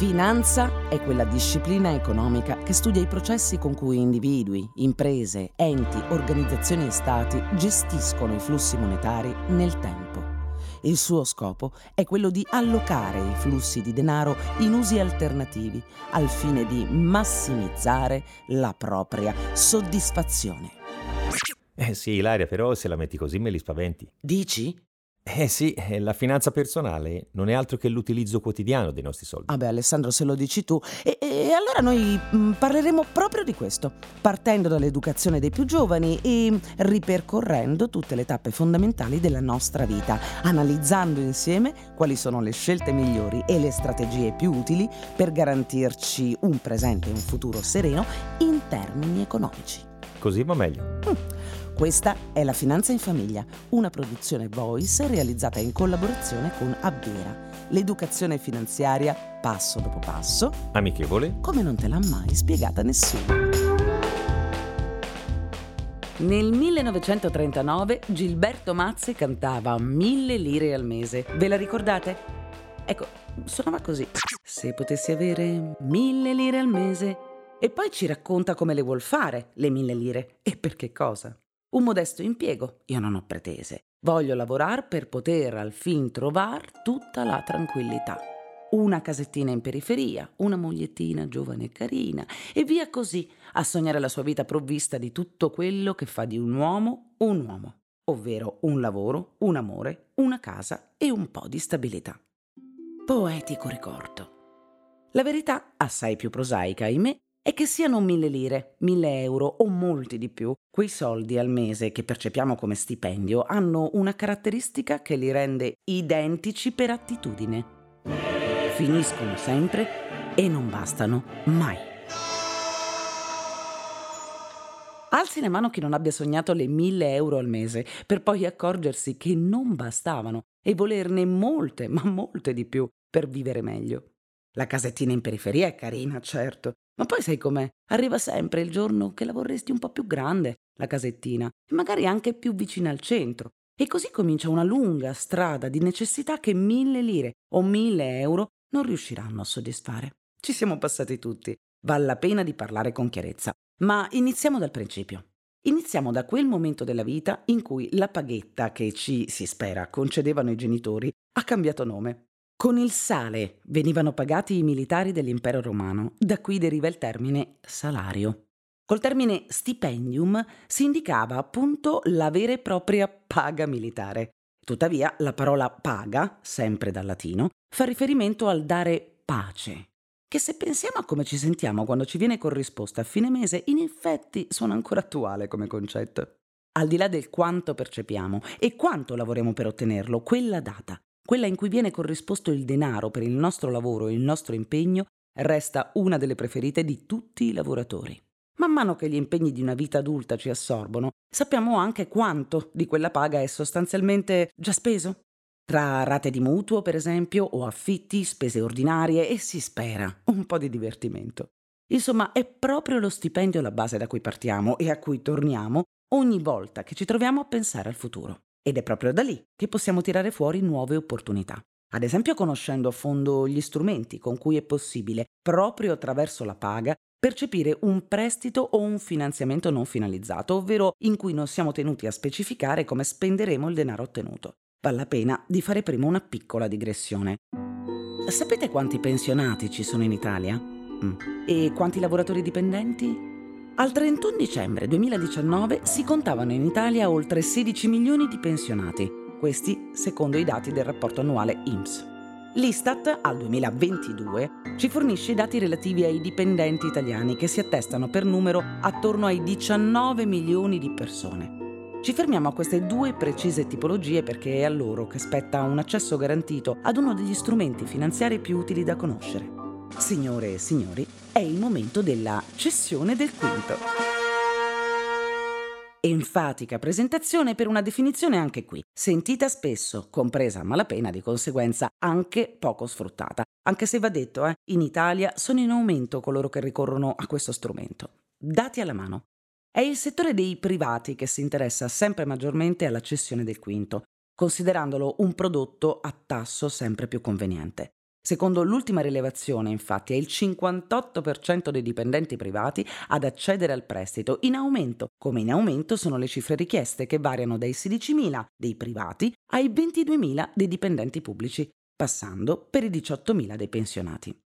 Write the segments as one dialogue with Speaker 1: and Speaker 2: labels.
Speaker 1: Finanza è quella disciplina economica che studia i processi con cui individui, imprese, enti, organizzazioni e stati gestiscono i flussi monetari nel tempo. Il suo scopo è quello di allocare i flussi di denaro in usi alternativi al fine di massimizzare la propria soddisfazione.
Speaker 2: Eh sì, Ilaria, però se la metti così me li spaventi.
Speaker 1: Dici?
Speaker 2: Eh sì, eh, la finanza personale non è altro che l'utilizzo quotidiano dei nostri soldi.
Speaker 1: Vabbè Alessandro, se lo dici tu. E, e allora noi mh, parleremo proprio di questo, partendo dall'educazione dei più giovani e ripercorrendo tutte le tappe fondamentali della nostra vita, analizzando insieme quali sono le scelte migliori e le strategie più utili per garantirci un presente e un futuro sereno in termini economici.
Speaker 2: Così va meglio.
Speaker 1: Mm. Questa è La Finanza in Famiglia, una produzione Voice realizzata in collaborazione con Abbera, l'educazione finanziaria passo dopo passo,
Speaker 2: amichevole,
Speaker 1: come non te l'ha mai spiegata nessuno. Nel 1939 Gilberto Mazzi cantava Mille lire al mese. Ve la ricordate? Ecco, suonava così. Se potessi avere mille lire al mese. E poi ci racconta come le vuol fare, le mille lire, e per che cosa. Un modesto impiego, io non ho pretese. Voglio lavorare per poter al fin trovar tutta la tranquillità. Una casettina in periferia, una mogliettina giovane e carina, e via così a sognare la sua vita provvista di tutto quello che fa di un uomo un uomo, ovvero un lavoro, un amore, una casa e un po' di stabilità. Poetico ricordo. La verità, assai più prosaica, ahimè, è che siano mille lire, mille euro o molti di più, quei soldi al mese che percepiamo come stipendio hanno una caratteristica che li rende identici per attitudine. Finiscono sempre e non bastano mai. Alzi le mano chi non abbia sognato le mille euro al mese, per poi accorgersi che non bastavano e volerne molte, ma molte di più per vivere meglio. La casettina in periferia è carina, certo, ma poi sai com'è? Arriva sempre il giorno che la vorresti un po' più grande, la casettina, e magari anche più vicina al centro. E così comincia una lunga strada di necessità che mille lire o mille euro non riusciranno a soddisfare. Ci siamo passati tutti. Vale la pena di parlare con chiarezza. Ma iniziamo dal principio. Iniziamo da quel momento della vita in cui la paghetta che ci, si spera, concedevano i genitori ha cambiato nome. Con il sale venivano pagati i militari dell'impero romano, da cui deriva il termine salario. Col termine stipendium si indicava appunto la vera e propria paga militare. Tuttavia la parola paga, sempre dal latino, fa riferimento al dare pace, che se pensiamo a come ci sentiamo quando ci viene corrisposta a fine mese, in effetti suona ancora attuale come concetto. Al di là del quanto percepiamo e quanto lavoriamo per ottenerlo, quella data quella in cui viene corrisposto il denaro per il nostro lavoro e il nostro impegno, resta una delle preferite di tutti i lavoratori. Man mano che gli impegni di una vita adulta ci assorbono, sappiamo anche quanto di quella paga è sostanzialmente già speso. Tra rate di mutuo, per esempio, o affitti, spese ordinarie e si spera un po' di divertimento. Insomma, è proprio lo stipendio la base da cui partiamo e a cui torniamo ogni volta che ci troviamo a pensare al futuro. Ed è proprio da lì che possiamo tirare fuori nuove opportunità. Ad esempio conoscendo a fondo gli strumenti con cui è possibile, proprio attraverso la paga, percepire un prestito o un finanziamento non finalizzato, ovvero in cui non siamo tenuti a specificare come spenderemo il denaro ottenuto. Vale la pena di fare prima una piccola digressione. Sapete quanti pensionati ci sono in Italia? Mm. E quanti lavoratori dipendenti? Al 31 dicembre 2019 si contavano in Italia oltre 16 milioni di pensionati, questi secondo i dati del rapporto annuale IMSS. L'Istat al 2022 ci fornisce i dati relativi ai dipendenti italiani che si attestano per numero attorno ai 19 milioni di persone. Ci fermiamo a queste due precise tipologie perché è a loro che spetta un accesso garantito ad uno degli strumenti finanziari più utili da conoscere. Signore e signori, è il momento della cessione del quinto. Enfatica presentazione per una definizione anche qui, sentita spesso, compresa a malapena di conseguenza anche poco sfruttata, anche se va detto, eh, in Italia sono in aumento coloro che ricorrono a questo strumento. Dati alla mano. È il settore dei privati che si interessa sempre maggiormente alla cessione del quinto, considerandolo un prodotto a tasso sempre più conveniente. Secondo l'ultima rilevazione, infatti, è il 58% dei dipendenti privati ad accedere al prestito, in aumento, come in aumento sono le cifre richieste, che variano dai 16.000 dei privati ai 22.000 dei dipendenti pubblici, passando per i 18.000 dei pensionati.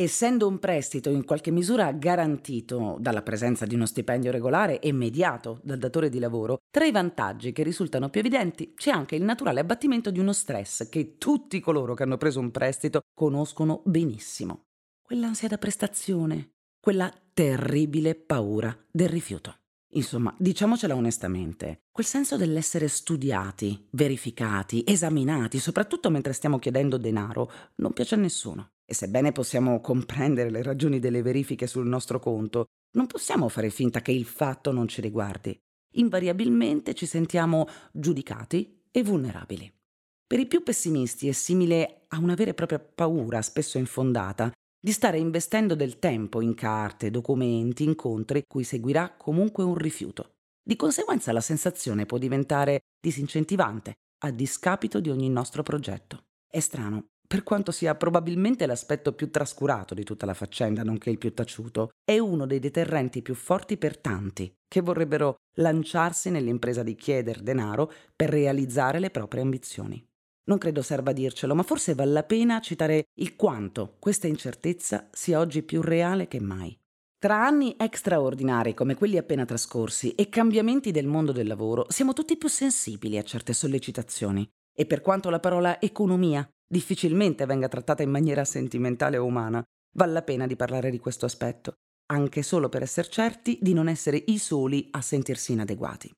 Speaker 1: Essendo un prestito in qualche misura garantito dalla presenza di uno stipendio regolare e mediato dal datore di lavoro, tra i vantaggi che risultano più evidenti c'è anche il naturale abbattimento di uno stress che tutti coloro che hanno preso un prestito conoscono benissimo. Quell'ansia da prestazione, quella terribile paura del rifiuto. Insomma, diciamocela onestamente, quel senso dell'essere studiati, verificati, esaminati, soprattutto mentre stiamo chiedendo denaro, non piace a nessuno. E sebbene possiamo comprendere le ragioni delle verifiche sul nostro conto, non possiamo fare finta che il fatto non ci riguardi. Invariabilmente ci sentiamo giudicati e vulnerabili. Per i più pessimisti è simile a una vera e propria paura, spesso infondata, di stare investendo del tempo in carte, documenti, incontri, cui seguirà comunque un rifiuto. Di conseguenza la sensazione può diventare disincentivante, a discapito di ogni nostro progetto. È strano, per quanto sia probabilmente l'aspetto più trascurato di tutta la faccenda, nonché il più taciuto, è uno dei deterrenti più forti per tanti che vorrebbero lanciarsi nell'impresa di chiedere denaro per realizzare le proprie ambizioni. Non credo serva dircelo, ma forse vale la pena citare il quanto questa incertezza sia oggi più reale che mai. Tra anni straordinari come quelli appena trascorsi e cambiamenti del mondo del lavoro, siamo tutti più sensibili a certe sollecitazioni. E per quanto la parola economia difficilmente venga trattata in maniera sentimentale o umana, vale la pena di parlare di questo aspetto, anche solo per essere certi di non essere i soli a sentirsi inadeguati.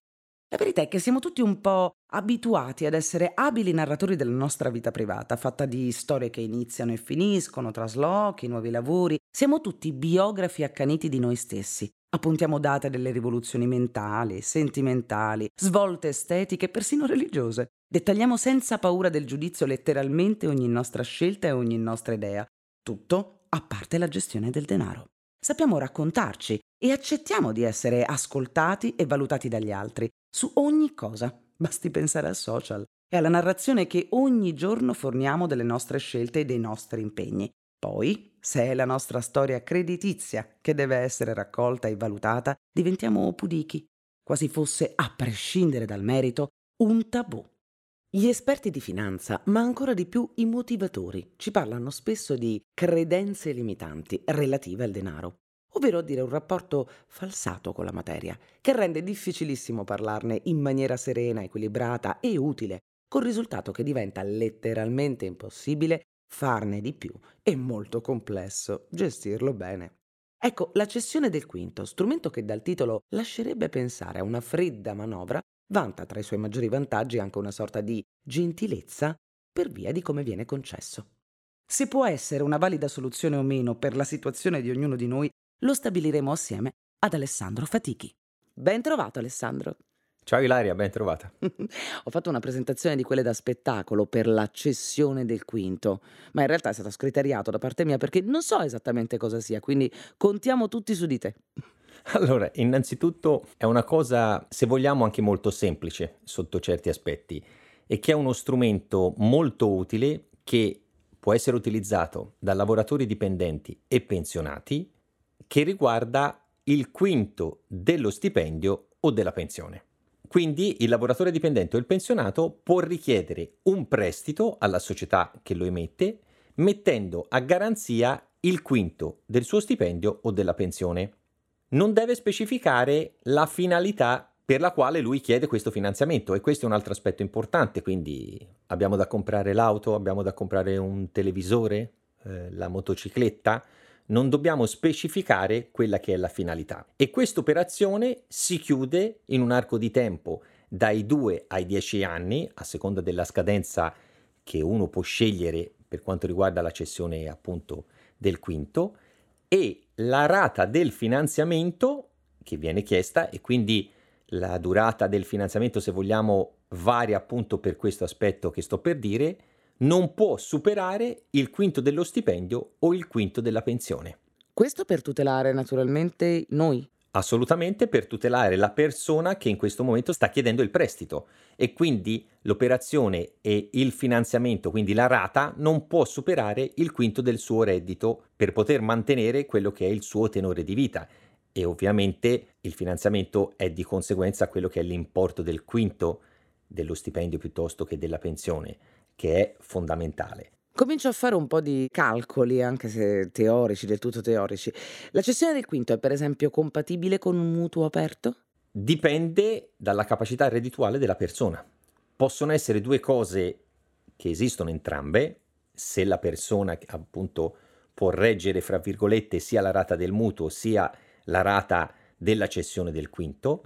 Speaker 1: La verità è che siamo tutti un po' abituati ad essere abili narratori della nostra vita privata, fatta di storie che iniziano e finiscono, traslochi, nuovi lavori. Siamo tutti biografi accaniti di noi stessi. Appuntiamo date delle rivoluzioni mentali, sentimentali, svolte estetiche, persino religiose. Dettagliamo senza paura del giudizio letteralmente ogni nostra scelta e ogni nostra idea. Tutto a parte la gestione del denaro. Sappiamo raccontarci e accettiamo di essere ascoltati e valutati dagli altri su ogni cosa. Basti pensare al social e alla narrazione che ogni giorno forniamo delle nostre scelte e dei nostri impegni. Poi, se è la nostra storia creditizia che deve essere raccolta e valutata, diventiamo pudichi, quasi fosse, a prescindere dal merito, un tabù. Gli esperti di finanza, ma ancora di più i motivatori, ci parlano spesso di credenze limitanti relative al denaro, ovvero a dire un rapporto falsato con la materia, che rende difficilissimo parlarne in maniera serena, equilibrata e utile, col risultato che diventa letteralmente impossibile farne di più e molto complesso gestirlo bene. Ecco, la cessione del quinto, strumento che dal titolo lascerebbe pensare a una fredda manovra, vanta tra i suoi maggiori vantaggi anche una sorta di gentilezza per via di come viene concesso. Se può essere una valida soluzione o meno per la situazione di ognuno di noi, lo stabiliremo assieme ad Alessandro Fatichi. Ben trovato Alessandro.
Speaker 2: Ciao Ilaria, ben trovata.
Speaker 1: Ho fatto una presentazione di quelle da spettacolo per la cessione del quinto, ma in realtà è stato scriteriato da parte mia perché non so esattamente cosa sia, quindi contiamo tutti su di te.
Speaker 2: Allora, innanzitutto è una cosa, se vogliamo, anche molto semplice sotto certi aspetti e che è uno strumento molto utile che può essere utilizzato da lavoratori dipendenti e pensionati che riguarda il quinto dello stipendio o della pensione. Quindi il lavoratore dipendente o il pensionato può richiedere un prestito alla società che lo emette mettendo a garanzia il quinto del suo stipendio o della pensione non deve specificare la finalità per la quale lui chiede questo finanziamento e questo è un altro aspetto importante, quindi abbiamo da comprare l'auto, abbiamo da comprare un televisore, eh, la motocicletta, non dobbiamo specificare quella che è la finalità. E questa operazione si chiude in un arco di tempo dai 2 ai 10 anni, a seconda della scadenza che uno può scegliere per quanto riguarda la cessione appunto del quinto e la rata del finanziamento che viene chiesta e quindi la durata del finanziamento, se vogliamo, varia appunto per questo aspetto che sto per dire, non può superare il quinto dello stipendio o il quinto della pensione.
Speaker 1: Questo per tutelare naturalmente noi.
Speaker 2: Assolutamente per tutelare la persona che in questo momento sta chiedendo il prestito e quindi l'operazione e il finanziamento, quindi la rata, non può superare il quinto del suo reddito per poter mantenere quello che è il suo tenore di vita e ovviamente il finanziamento è di conseguenza quello che è l'importo del quinto dello stipendio piuttosto che della pensione, che è fondamentale.
Speaker 1: Comincio a fare un po' di calcoli, anche se teorici, del tutto teorici. La cessione del quinto è per esempio compatibile con un mutuo aperto?
Speaker 2: Dipende dalla capacità reddituale della persona. Possono essere due cose che esistono entrambe, se la persona appunto può reggere, fra virgolette, sia la rata del mutuo sia la rata della cessione del quinto.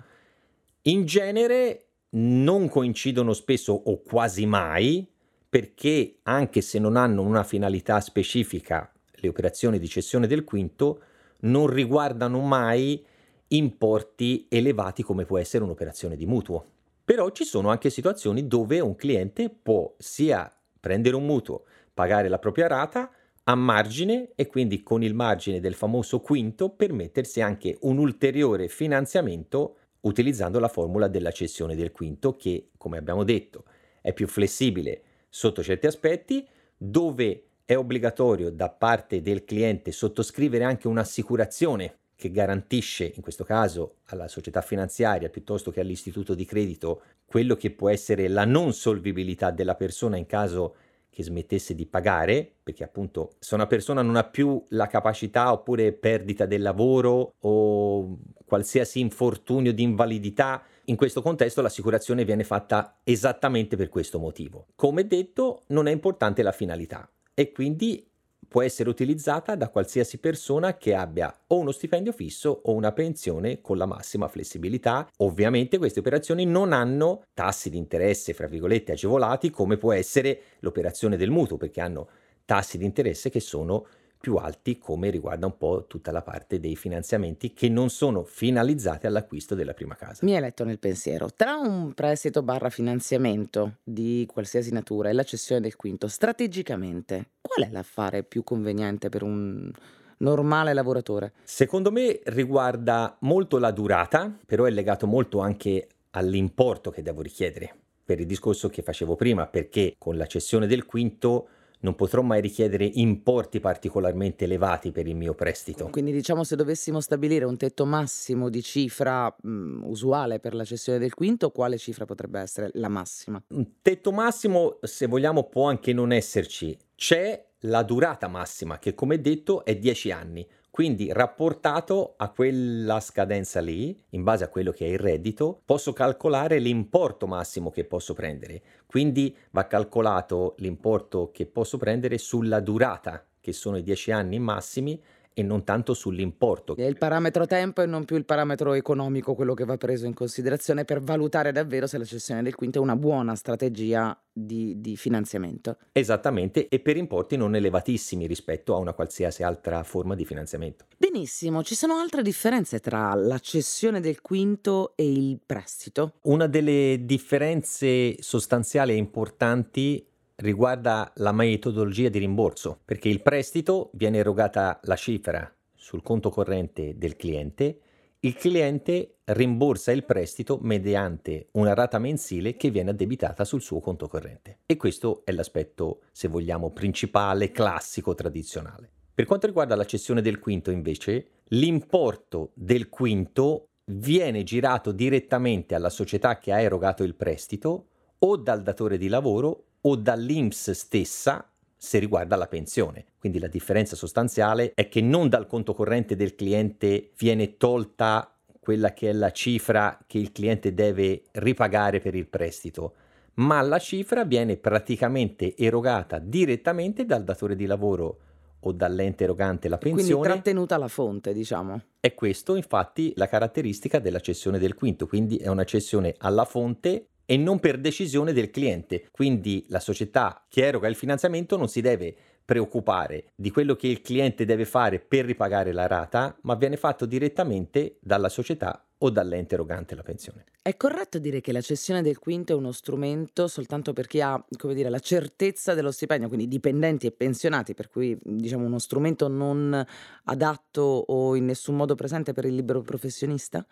Speaker 2: In genere non coincidono spesso o quasi mai perché anche se non hanno una finalità specifica le operazioni di cessione del quinto non riguardano mai importi elevati come può essere un'operazione di mutuo. Però ci sono anche situazioni dove un cliente può sia prendere un mutuo, pagare la propria rata a margine e quindi con il margine del famoso quinto permettersi anche un ulteriore finanziamento utilizzando la formula della cessione del quinto che, come abbiamo detto, è più flessibile sotto certi aspetti, dove è obbligatorio da parte del cliente sottoscrivere anche un'assicurazione che garantisce, in questo caso alla società finanziaria piuttosto che all'istituto di credito, quello che può essere la non solvibilità della persona in caso che smettesse di pagare, perché appunto se una persona non ha più la capacità oppure perdita del lavoro o qualsiasi infortunio di invalidità, in questo contesto l'assicurazione viene fatta esattamente per questo motivo. Come detto, non è importante la finalità e quindi può essere utilizzata da qualsiasi persona che abbia o uno stipendio fisso o una pensione con la massima flessibilità. Ovviamente queste operazioni non hanno tassi di interesse, fra virgolette, agevolati come può essere l'operazione del mutuo, perché hanno tassi di interesse che sono più alti come riguarda un po' tutta la parte dei finanziamenti che non sono finalizzati all'acquisto della prima casa.
Speaker 1: Mi hai letto nel pensiero. Tra un prestito barra finanziamento di qualsiasi natura e la cessione del quinto, strategicamente, qual è l'affare più conveniente per un normale lavoratore?
Speaker 2: Secondo me riguarda molto la durata, però è legato molto anche all'importo che devo richiedere. Per il discorso che facevo prima, perché con la cessione del quinto non potrò mai richiedere importi particolarmente elevati per il mio prestito.
Speaker 1: Quindi diciamo se dovessimo stabilire un tetto massimo di cifra mh, usuale per la cessione del quinto, quale cifra potrebbe essere la massima?
Speaker 2: Un tetto massimo, se vogliamo, può anche non esserci. C'è la durata massima, che come detto è 10 anni. Quindi rapportato a quella scadenza lì, in base a quello che è il reddito, posso calcolare l'importo massimo che posso prendere. Quindi va calcolato l'importo che posso prendere sulla durata, che sono i 10 anni massimi, e non tanto sull'importo.
Speaker 1: È il parametro tempo e non più il parametro economico quello che va preso in considerazione per valutare davvero se la cessione del quinto è una buona strategia di, di finanziamento.
Speaker 2: Esattamente, e per importi non elevatissimi rispetto a una qualsiasi altra forma di finanziamento.
Speaker 1: Benissimo, ci sono altre differenze tra la cessione del quinto e il prestito?
Speaker 2: Una delle differenze sostanziali e importanti riguarda la metodologia di rimborso, perché il prestito viene erogata la cifra sul conto corrente del cliente, il cliente rimborsa il prestito mediante una rata mensile che viene addebitata sul suo conto corrente. E questo è l'aspetto, se vogliamo, principale, classico, tradizionale. Per quanto riguarda la cessione del quinto, invece, l'importo del quinto viene girato direttamente alla società che ha erogato il prestito o dal datore di lavoro o dall'INPS stessa se riguarda la pensione. Quindi la differenza sostanziale è che non dal conto corrente del cliente viene tolta quella che è la cifra che il cliente deve ripagare per il prestito, ma la cifra viene praticamente erogata direttamente dal datore di lavoro o dall'ente erogante la pensione.
Speaker 1: Quindi trattenuta alla fonte, diciamo.
Speaker 2: È questo infatti la caratteristica della cessione del quinto, quindi è una cessione alla fonte e non per decisione del cliente. Quindi la società che eroga il finanziamento non si deve preoccupare di quello che il cliente deve fare per ripagare la rata, ma viene fatto direttamente dalla società o dall'ente erogante la pensione.
Speaker 1: È corretto dire che la cessione del quinto è uno strumento soltanto per chi ha, dire, la certezza dello stipendio, quindi dipendenti e pensionati, per cui diciamo uno strumento non adatto o in nessun modo presente per il libero professionista?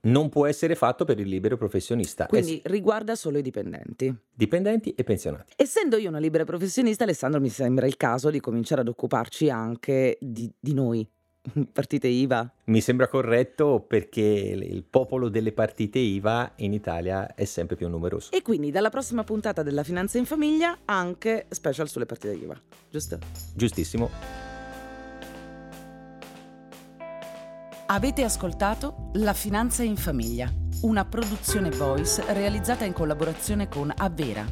Speaker 2: Non può essere fatto per il libero professionista.
Speaker 1: Quindi è... riguarda solo i dipendenti.
Speaker 2: Dipendenti e pensionati.
Speaker 1: Essendo io una libera professionista, Alessandro, mi sembra il caso di cominciare ad occuparci anche di, di noi, partite IVA.
Speaker 2: Mi sembra corretto perché il popolo delle partite IVA in Italia è sempre più numeroso.
Speaker 1: E quindi dalla prossima puntata della Finanza in Famiglia anche special sulle partite IVA, giusto?
Speaker 2: Giustissimo.
Speaker 1: Avete ascoltato La Finanza in Famiglia, una produzione voice realizzata in collaborazione con Avvera.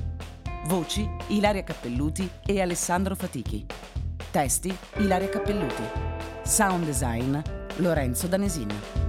Speaker 1: Voci Ilaria Cappelluti e Alessandro Fatichi. Testi Ilaria Cappelluti. Sound design Lorenzo Danesini.